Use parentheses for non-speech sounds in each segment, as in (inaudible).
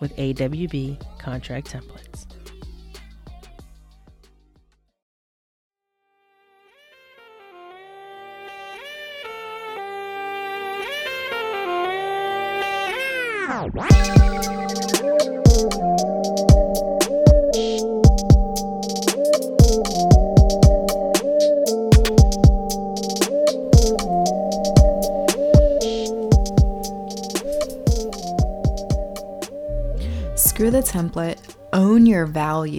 with AWB contract templates.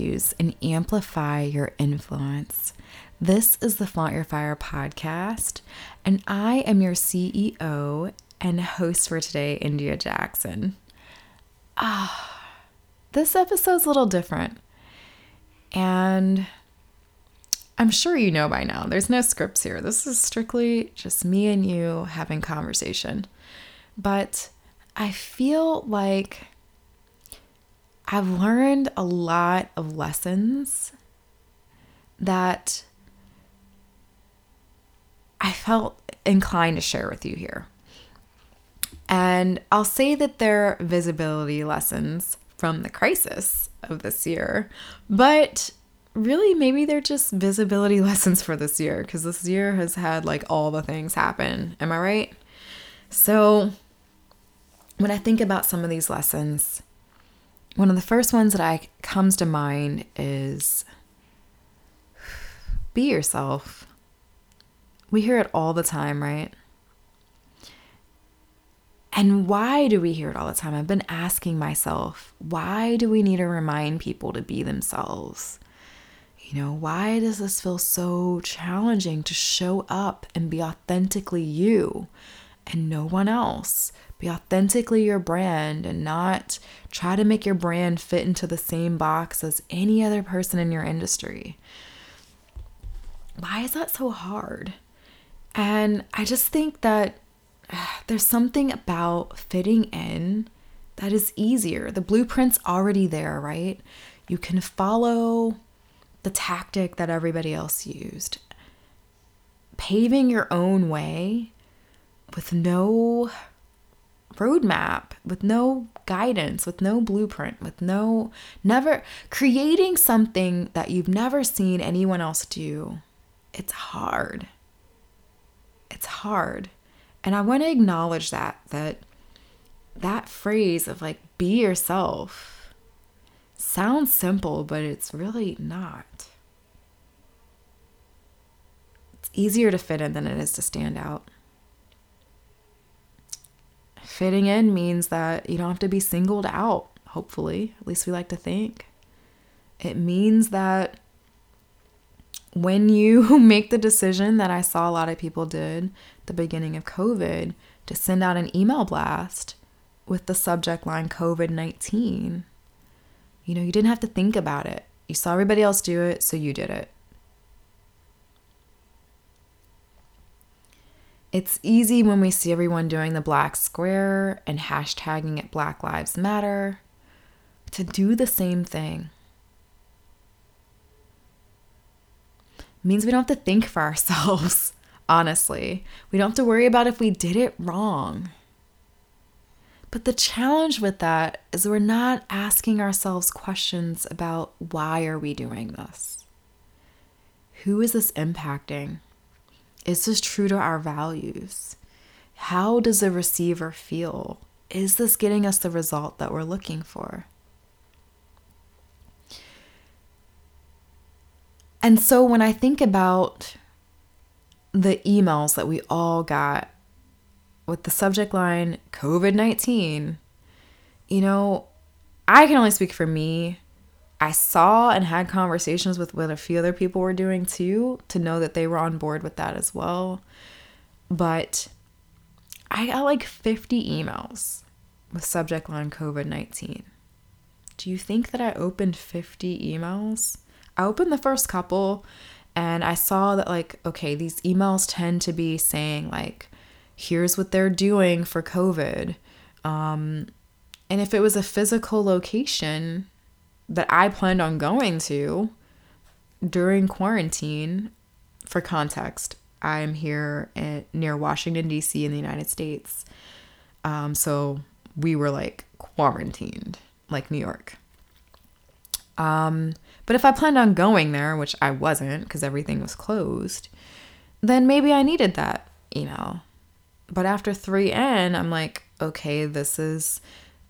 Values, and amplify your influence. This is the Flaunt Your Fire podcast, and I am your CEO and host for today, India Jackson. Ah, this episode's a little different. And I'm sure you know by now, there's no scripts here. This is strictly just me and you having conversation. But I feel like I've learned a lot of lessons that I felt inclined to share with you here. And I'll say that they're visibility lessons from the crisis of this year, but really maybe they're just visibility (laughs) lessons for this year because this year has had like all the things happen. Am I right? So when I think about some of these lessons, one of the first ones that I comes to mind is be yourself. We hear it all the time, right? And why do we hear it all the time? I've been asking myself, why do we need to remind people to be themselves? You know, why does this feel so challenging to show up and be authentically you and no one else? Be authentically your brand and not try to make your brand fit into the same box as any other person in your industry. Why is that so hard? And I just think that (sighs) there's something about fitting in that is easier. The blueprint's already there, right? You can follow the tactic that everybody else used. Paving your own way with no roadmap, with no guidance, with no blueprint, with no never creating something that you've never seen anyone else do. It's hard. It's hard. And I want to acknowledge that that that phrase of like be yourself sounds simple, but it's really not. It's easier to fit in than it is to stand out. Fitting in means that you don't have to be singled out, hopefully. At least we like to think. It means that when you (laughs) make the decision that I saw a lot of people did the beginning of COVID to send out an email blast with the subject line COVID 19, you know, you didn't have to think about it. You saw everybody else do it, so you did it. It's easy when we see everyone doing the black square and hashtagging it Black Lives Matter to do the same thing. It means we don't have to think for (laughs) ourselves, honestly. We don't have to worry about if we did it wrong. But the challenge with that is we're not asking ourselves questions about why are we doing this? Who is this impacting? Is this true to our values? How does the receiver feel? Is this getting us the result that we're looking for? And so when I think about the emails that we all got with the subject line COVID 19, you know, I can only speak for me. I saw and had conversations with what a few other people were doing too to know that they were on board with that as well. But I got like 50 emails with subject line COVID 19. Do you think that I opened 50 emails? I opened the first couple and I saw that, like, okay, these emails tend to be saying, like, here's what they're doing for COVID. Um, and if it was a physical location that I planned on going to during quarantine, for context, I'm here at, near Washington, D.C., in the United States. Um, so we were like quarantined, like New York. Um, but if I planned on going there, which I wasn't because everything was closed, then maybe I needed that email. But after 3N, I'm like, okay, this is,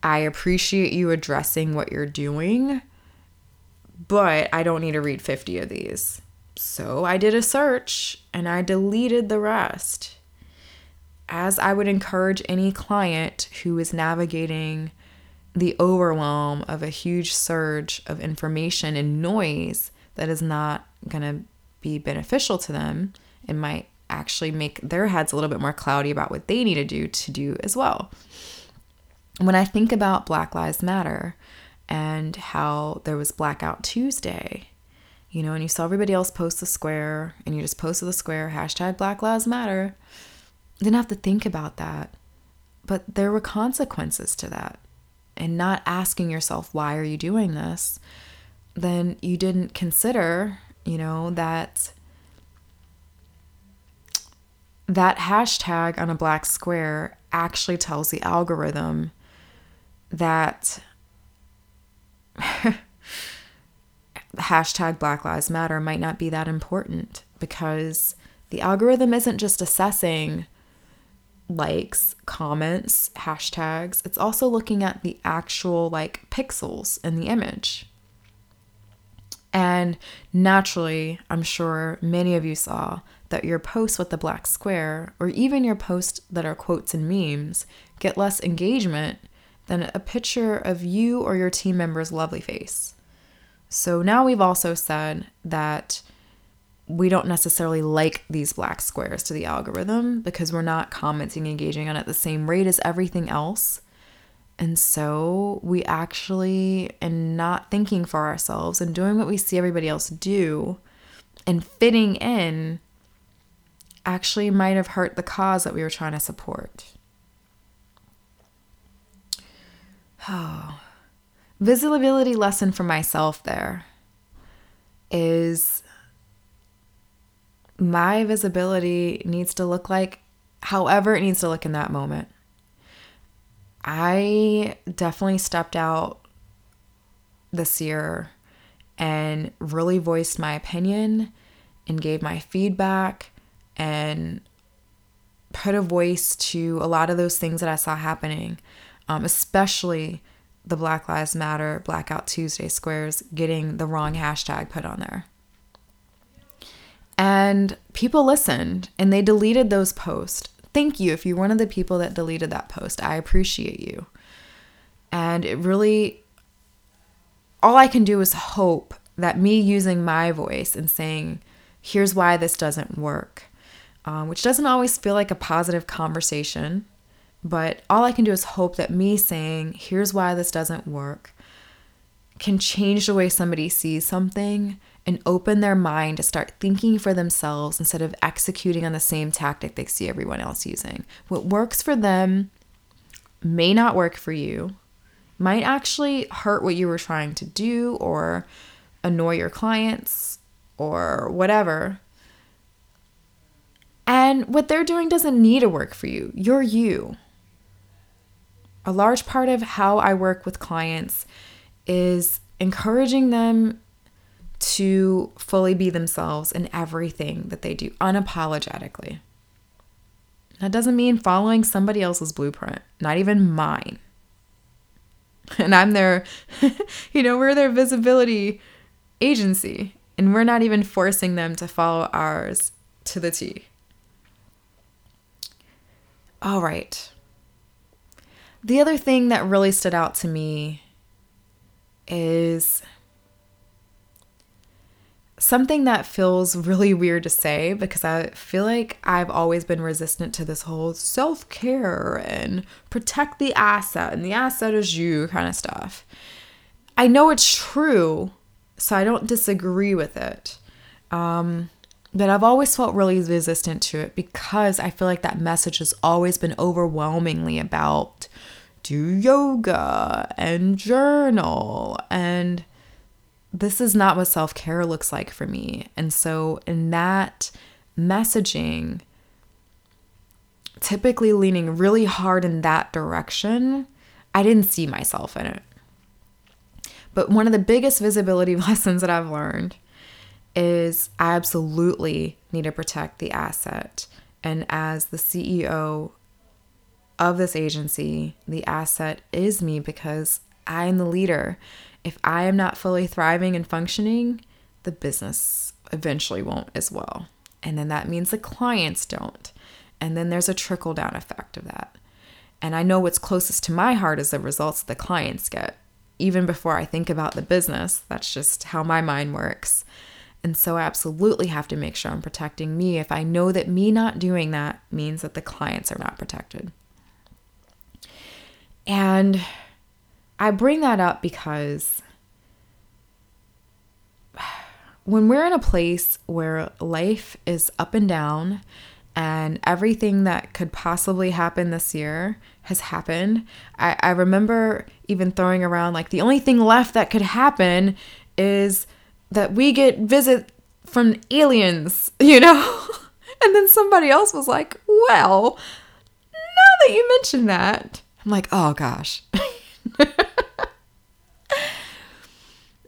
I appreciate you addressing what you're doing, but I don't need to read 50 of these. So I did a search and I deleted the rest. As I would encourage any client who is navigating the overwhelm of a huge surge of information and noise that is not going to be beneficial to them and might actually make their heads a little bit more cloudy about what they need to do to do as well. When I think about Black Lives Matter and how there was Blackout Tuesday, you know, and you saw everybody else post the square and you just posted the square, hashtag Black Lives Matter. Didn't have to think about that. But there were consequences to that. And not asking yourself, why are you doing this? Then you didn't consider, you know, that that hashtag on a black square actually tells the algorithm that (laughs) hashtag Black Lives Matter might not be that important because the algorithm isn't just assessing likes, comments, hashtags, it's also looking at the actual like pixels in the image. And naturally, I'm sure many of you saw that your posts with the black square, or even your posts that are quotes and memes, get less engagement than a picture of you or your team member's lovely face. So now we've also said that we don't necessarily like these black squares to the algorithm because we're not commenting, engaging on it the same rate as everything else. And so we actually, and not thinking for ourselves and doing what we see everybody else do and fitting in, actually might have hurt the cause that we were trying to support. Oh, visibility lesson for myself there is my visibility needs to look like however it needs to look in that moment. I definitely stepped out this year and really voiced my opinion and gave my feedback and put a voice to a lot of those things that I saw happening, um, especially the Black Lives Matter Blackout Tuesday squares getting the wrong hashtag put on there. And people listened and they deleted those posts. Thank you if you're one of the people that deleted that post. I appreciate you. And it really, all I can do is hope that me using my voice and saying, here's why this doesn't work, um, which doesn't always feel like a positive conversation but all I can do is hope that me saying, here's why this doesn't work, can change the way somebody sees something and open their mind to start thinking for themselves instead of executing on the same tactic they see everyone else using. What works for them may not work for you, might actually hurt what you were trying to do or annoy your clients or whatever. And what they're doing doesn't need to work for you. You're you a large part of how I work with clients is encouraging them to fully be themselves in everything that they do unapologetically. That doesn't mean following somebody else's blueprint, not even mine. (laughs) And I'm their, (laughs) you know, we're their visibility agency. And we're not even forcing them to follow ours to the T. All right. The other thing that really stood out to me is something that feels really weird to say because I feel like I've always been resistant to this whole self care and protect the asset and the asset is you kind of stuff. I know it's true, so I don't disagree with it. Um, but I've always felt really resistant to it because I feel like that message has always been overwhelmingly about do yoga and journal and this is not what self care looks like for me. And so, in that messaging, typically leaning really hard in that direction, I didn't see myself in it. But one of the biggest visibility (laughs) lessons that I've learned is I absolutely need to protect the asset. And as the CEO of this agency, the asset is me because I am the leader if I am not fully thriving and functioning, the business eventually won't as well. And then that means the clients don't. And then there's a trickle down effect of that. And I know what's closest to my heart is the results the clients get. Even before I think about the business, that's just how my mind works. And so I absolutely have to make sure I'm protecting me if I know that me not doing that means that the clients are not protected. And I bring that up because when we're in a place where life is up and down and everything that could possibly happen this year has happened, I, I remember even throwing around like the only thing left that could happen is that we get visit from aliens, (laughs) you know? and then somebody else was like, well, now that you mention that, I'm like, oh gosh.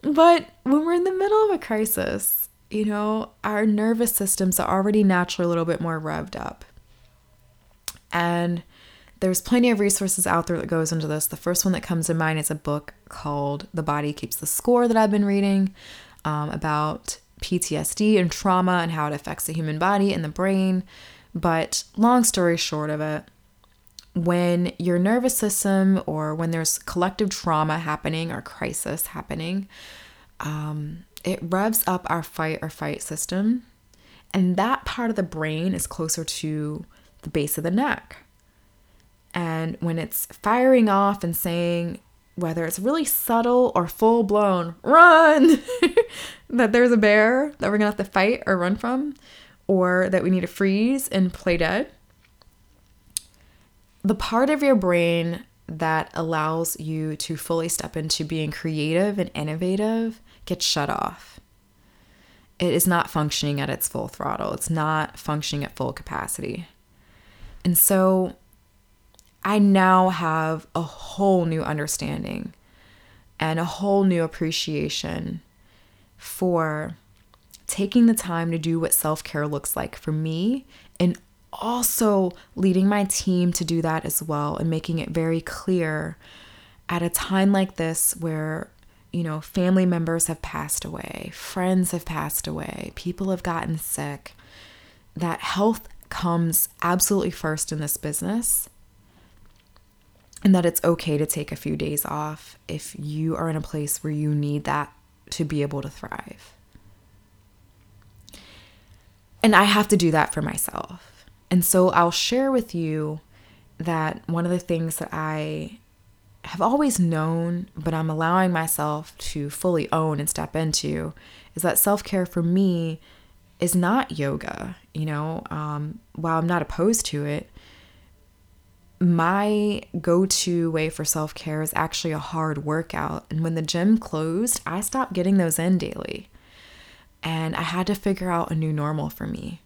but when we're in the middle of a crisis, you know, our nervous systems are already naturally a little bit more revved up. And there's plenty of resources out there that goes into this. The first one that comes to mind is a book called The Body Keeps the Score that I've been reading um, about PTSD and trauma and how it affects the human body and the brain. But long story short of it, when your nervous system or when there's collective trauma happening or crisis happening, um, it revs up our fight or fight system. And that part of the brain is closer to the base of the neck. And when it's firing off and saying, whether it's really subtle or full blown, run, (laughs) that there's a bear that we're gonna have to fight or run from, or that we need to freeze and play dead, the part of your brain that allows you to fully step into being creative and innovative gets shut off. It is not functioning at its full throttle, it's not functioning at full capacity. And so I now have a whole new understanding and a whole new appreciation for taking the time to do what self care looks like for me and also leading my team to do that as well and making it very clear at a time like this where you know family members have passed away friends have passed away people have gotten sick that health comes absolutely first in this business and that it's okay to take a few days off if you are in a place where you need that to be able to thrive. And I have to do that for myself and so I'll share with you that one of the things that I have always known, but I'm allowing myself to fully own and step into, is that self care for me is not yoga. You know, um, while I'm not opposed to it, my go to way for self care is actually a hard workout. And when the gym closed, I stopped getting those in daily. And I had to figure out a new normal for me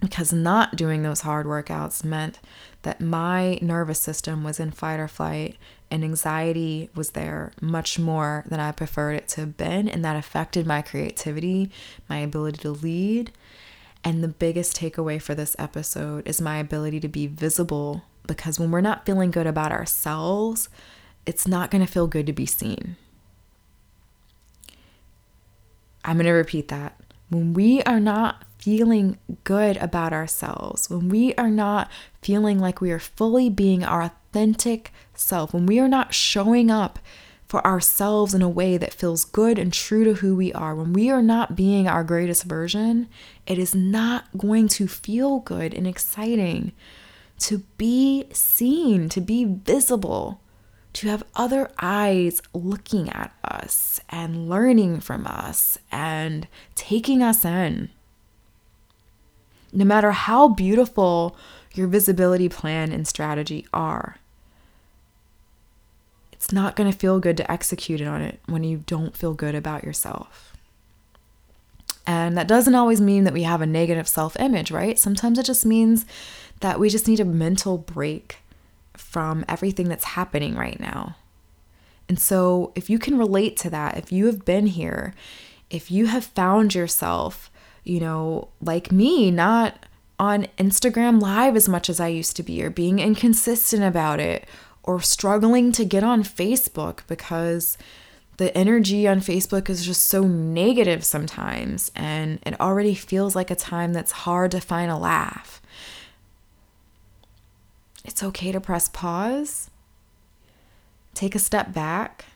because not doing those hard workouts meant that my nervous system was in fight or flight and anxiety was there much more than I preferred it to have been. And that affected my creativity, my ability to lead. And the biggest takeaway for this episode is my ability to be visible because when we're not feeling good about ourselves, it's not going to feel good to be seen. I'm going to repeat that. When we are not feeling good about ourselves, when we are not feeling like we are fully being our authentic self, when we are not showing up for ourselves in a way that feels good and true to who we are, when we are not being our greatest version, it is not going to feel good and exciting to be seen, to be visible, to have other eyes looking at us and learning from us and taking us in. No matter how beautiful your visibility plan and strategy are, it's not going to feel good to execute it on it when you don't feel good about yourself. And that doesn't always mean that we have a negative self image, right? Sometimes it just means that we just need a mental break from everything that's happening right now. And so, if you can relate to that, if you have been here, if you have found yourself, you know, like me, not on Instagram Live as much as I used to be, or being inconsistent about it, or struggling to get on Facebook because the energy on Facebook is just so negative sometimes, and it already feels like a time that's hard to find a laugh. It's okay to press pause, take a step back,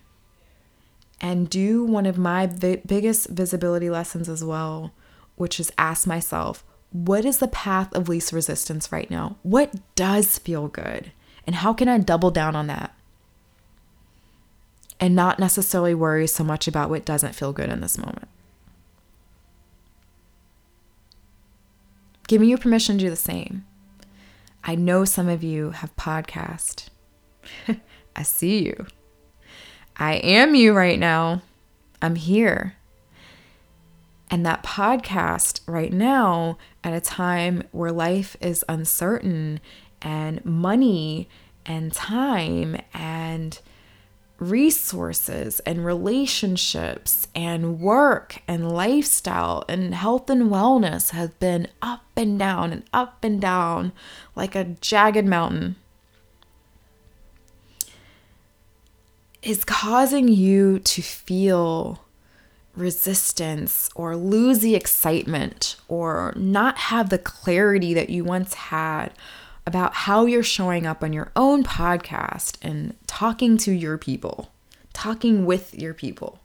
and do one of my vi- biggest visibility lessons as well, which is ask myself, what is the path of least resistance right now? What does feel good? And how can I double down on that? And not necessarily worry so much about what doesn't feel good in this moment. Give me your permission to do the same. I know some of you have podcast. (laughs) I see you. I am you right now. I'm here. And that podcast right now, at a time where life is uncertain and money and time and resources and relationships and work and lifestyle and health and wellness have been up and down and up and down like a jagged mountain is causing you to feel resistance or lose the excitement or not have the clarity that you once had about how you're showing up on your own podcast and talking to your people, talking with your people.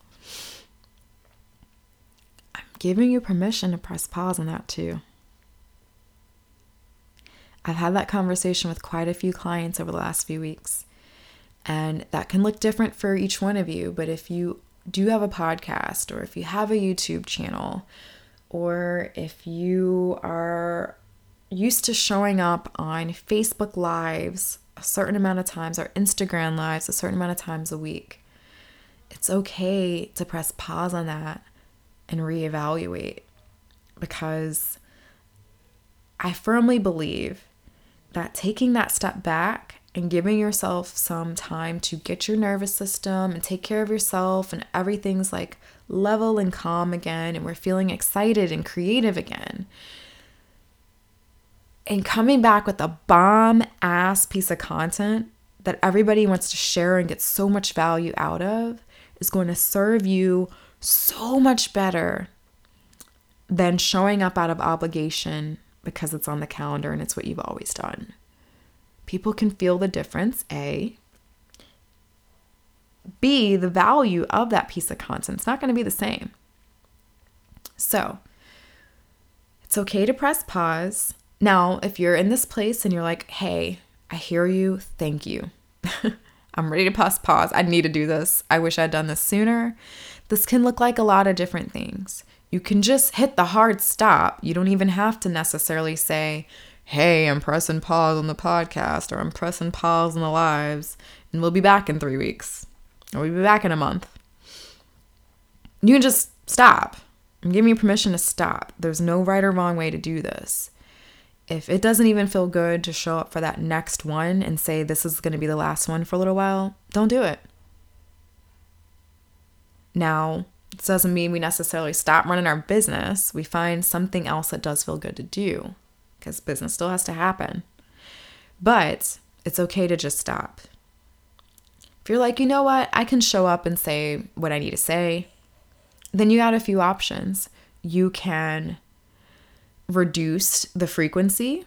I'm giving you permission to press pause on that too. I've had that conversation with quite a few clients over the last few weeks, and that can look different for each one of you. But if you do you have a podcast, or if you have a YouTube channel, or if you are used to showing up on Facebook Lives a certain amount of times or Instagram Lives a certain amount of times a week, it's okay to press pause on that and reevaluate because I firmly believe that taking that step back and giving yourself some time to get your nervous system and take care of yourself and everything's like level and calm again and we're feeling excited and creative again and coming back with a bomb ass piece of content that everybody wants to share and get so much value out of is going to serve you so much better than showing up out of obligation because it's on the calendar and it's what you've always done. People can feel the difference, A. B, the value of that piece of content. It's not going to be the same. So, it's okay to press pause now, if you're in this place and you're like, hey, I hear you, thank you. (laughs) I'm ready to press pause. I need to do this. I wish I'd done this sooner. This can look like a lot of different things. You can just hit the hard stop. You don't even have to necessarily say, hey, I'm pressing pause on the podcast or I'm pressing pause on the lives, and we'll be back in three weeks or we'll be back in a month. You can just stop. I'm giving you permission to stop. There's no right or wrong way to do this if it doesn't even feel good to show up for that next one and say this is going to be the last one for a little while, don't do it. Now, this doesn't mean we necessarily stop running our business. We find something else that does feel good to do because business still has to happen. But it's okay to just stop. If you're like, you know what, I can show up and say what I need to say, then you got a few options. You can reduce the frequency.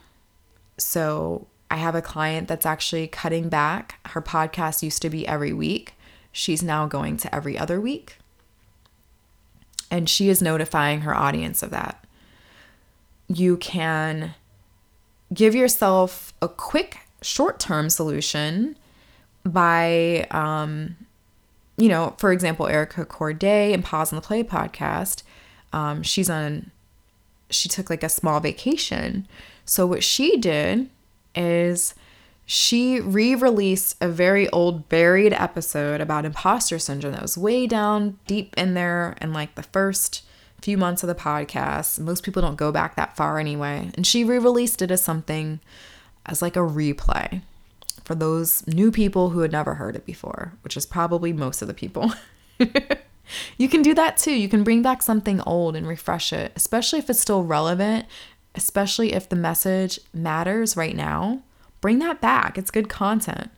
So I have a client that's actually cutting back. Her podcast used to be every week. She's now going to every other week. And she is notifying her audience of that. You can give yourself a quick short term solution by, um, you know, for example, Erica Courdae and Pause on the Play podcast. Um, she's on, she took like a small vacation. So what she did is she re released a very old buried episode about imposter syndrome that was way down deep in there in like the first few months of the podcast. Most people don't go back that far anyway. And she re released it as something, as like a replay for those new people who had never heard it before, which is probably most of the people. (laughs) you can do that too. You can bring back something old and refresh it, especially if it's still relevant, especially if the message matters right now. Bring that back. It's good content.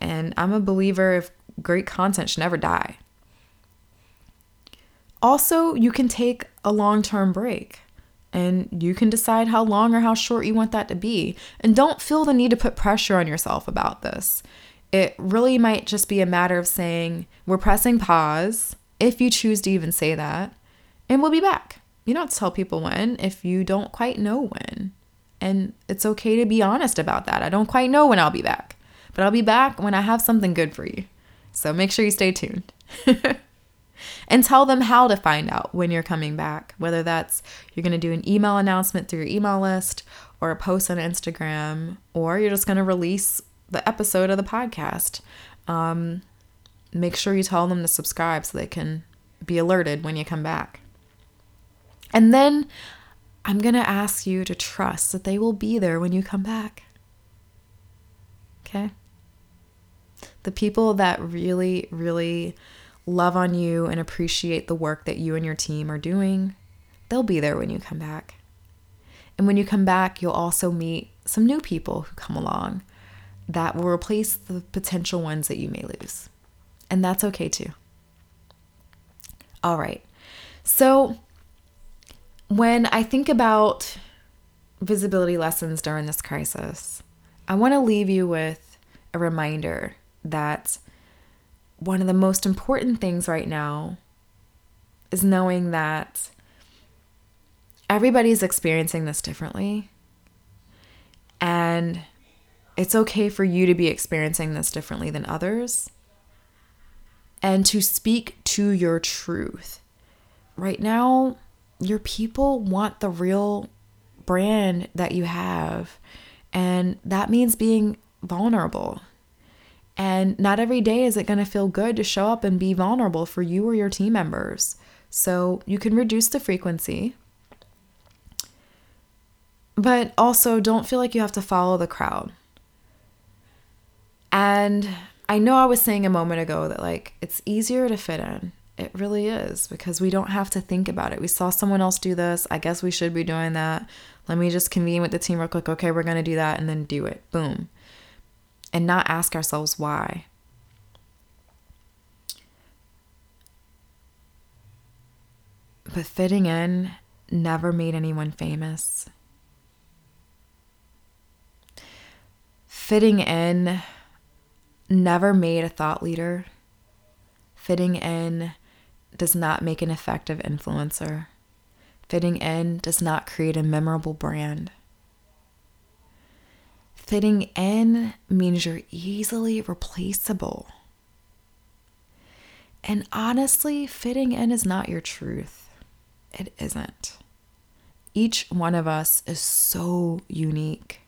And I'm a believer if great content should never die. Also, you can take a long term break and you can decide how long or how short you want that to be. And don't feel the need to put pressure on yourself about this. It really might just be a matter of saying, we're pressing pause, if you choose to even say that, and we'll be back. You don't tell people when if you don't quite know when. And it's okay to be honest about that. I don't quite know when I'll be back, but I'll be back when I have something good for you. So make sure you stay tuned. (laughs) and tell them how to find out when you're coming back, whether that's you're going to do an email announcement through your email list or a post on Instagram, or you're just going to release the episode of the podcast. Um, make sure you tell them to subscribe so they can be alerted when you come back. And then I'm going to ask you to trust that they will be there when you come back. Okay? The people that really, really love on you and appreciate the work that you and your team are doing, they'll be there when you come back. And when you come back, you'll also meet some new people who come along that will replace the potential ones that you may lose. And that's okay too. All right. So, when I think about visibility lessons during this crisis, I want to leave you with a reminder that one of the most important things right now is knowing that everybody's experiencing this differently. And it's okay for you to be experiencing this differently than others. And to speak to your truth. Right now, your people want the real brand that you have. And that means being vulnerable. And not every day is it going to feel good to show up and be vulnerable for you or your team members. So you can reduce the frequency. But also don't feel like you have to follow the crowd. And I know I was saying a moment ago that like it's easier to fit in. It really is because we don't have to think about it. We saw someone else do this. I guess we should be doing that. Let me just convene with the team real quick. Okay, we're going to do that and then do it. Boom and not ask ourselves why. But fitting in never made anyone famous. Fitting in never made a thought leader. Fitting in does not make an effective influencer. Fitting in does not create a memorable brand. Fitting in means you're easily replaceable. And honestly, fitting in is not your truth. It isn't. Each one of us is so unique.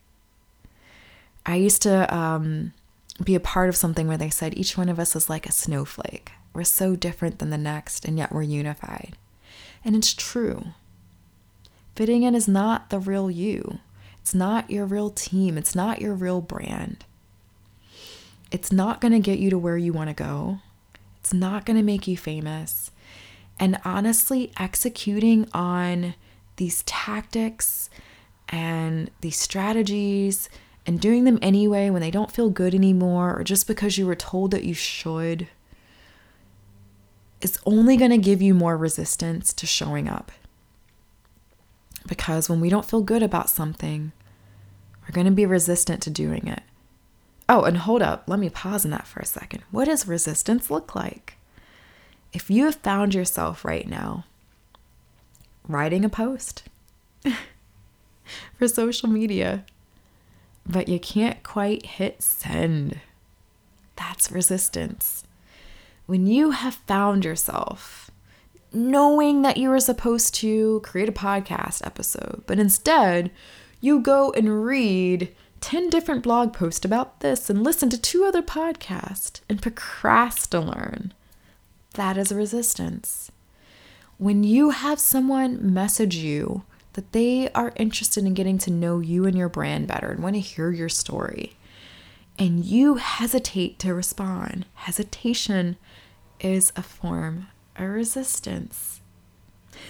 I used to um, be a part of something where they said each one of us is like a snowflake. We're so different than the next, and yet we're unified. And it's true. Fitting in is not the real you. It's not your real team, it's not your real brand. It's not going to get you to where you want to go. It's not going to make you famous. And honestly, executing on these tactics and these strategies and doing them anyway when they don't feel good anymore or just because you were told that you should, is only going to give you more resistance to showing up. Because when we don't feel good about something, we're going to be resistant to doing it. Oh, and hold up, let me pause on that for a second. What does resistance look like? If you have found yourself right now writing a post (laughs) for social media, but you can't quite hit send, that's resistance. When you have found yourself knowing that you were supposed to create a podcast episode, but instead you go and read 10 different blog posts about this and listen to two other podcasts and procrastinate. That is a resistance. When you have someone message you that they are interested in getting to know you and your brand better and want to hear your story, and you hesitate to respond, hesitation is a form of resistance.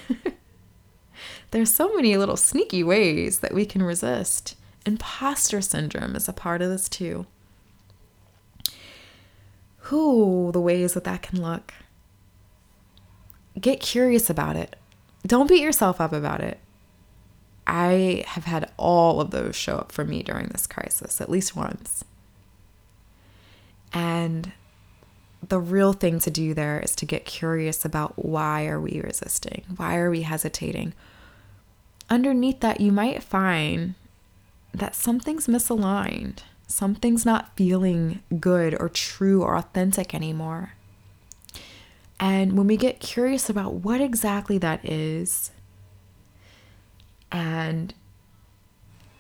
(laughs) There's so many little sneaky ways that we can resist. Imposter syndrome is a part of this too. Who the ways that that can look. Get curious about it. Don't beat yourself up about it. I have had all of those show up for me during this crisis, at least once. And the real thing to do there is to get curious about why are we resisting? Why are we hesitating? Underneath that, you might find that something's misaligned. Something's not feeling good or true or authentic anymore. And when we get curious about what exactly that is, and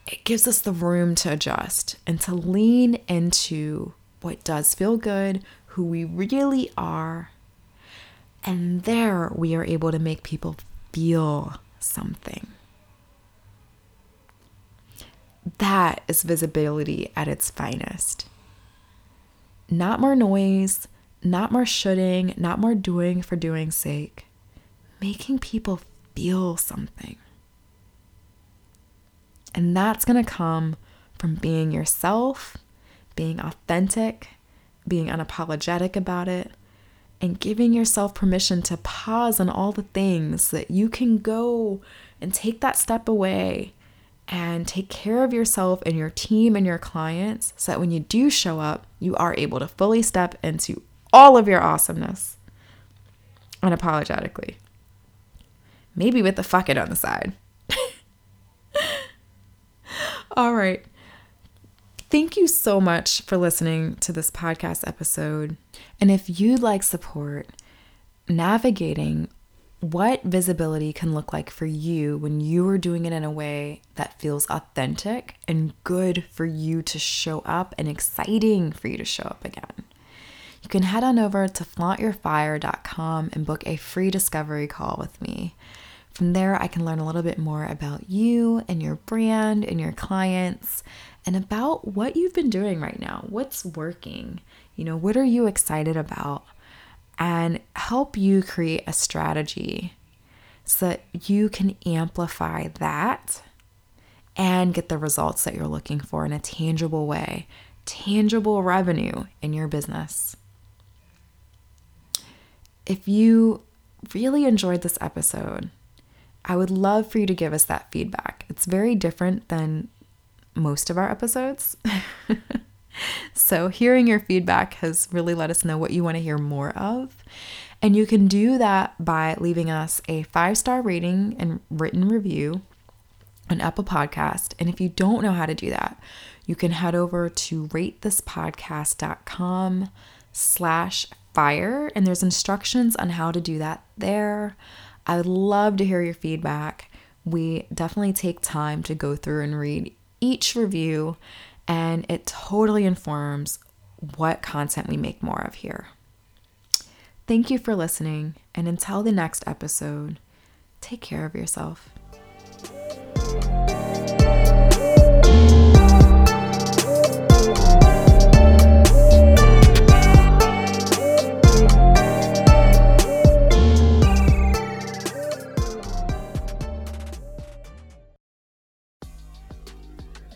it gives us the room to adjust and to lean into what does feel good, who we really are. And there we are able to make people feel something. That is visibility at its finest. Not more noise, not more shoulding, not more doing for doing's sake. Making people feel something. And that's going to come from being yourself, being authentic, being unapologetic about it, and giving yourself permission to pause on all the things that you can go and take that step away and take care of yourself and your team and your clients so that when you do show up, you are able to fully step into all of your awesomeness unapologetically. Maybe with the fuck it on the side. (laughs) all right. Thank you so much for listening to this podcast episode. And if you'd like support navigating what visibility can look like for you when you are doing it in a way that feels authentic and good for you to show up and exciting for you to show up again. You can head on over to flauntyourfire.com and book a free discovery call with me. From there, I can learn a little bit more about you and your brand and your clients and about what you've been doing right now. What's working? You know, what are you excited about? And help you create a strategy so that you can amplify that and get the results that you're looking for in a tangible way, tangible revenue in your business. If you really enjoyed this episode, I would love for you to give us that feedback. It's very different than most of our episodes. (laughs) so, hearing your feedback has really let us know what you want to hear more of. And you can do that by leaving us a five star rating and written review on Apple Podcast. And if you don't know how to do that, you can head over to ratethispodcast.com slash fire and there's instructions on how to do that there. I would love to hear your feedback. We definitely take time to go through and read each review, and it totally informs what content we make more of here. Thank you for listening, and until the next episode, take care of yourself.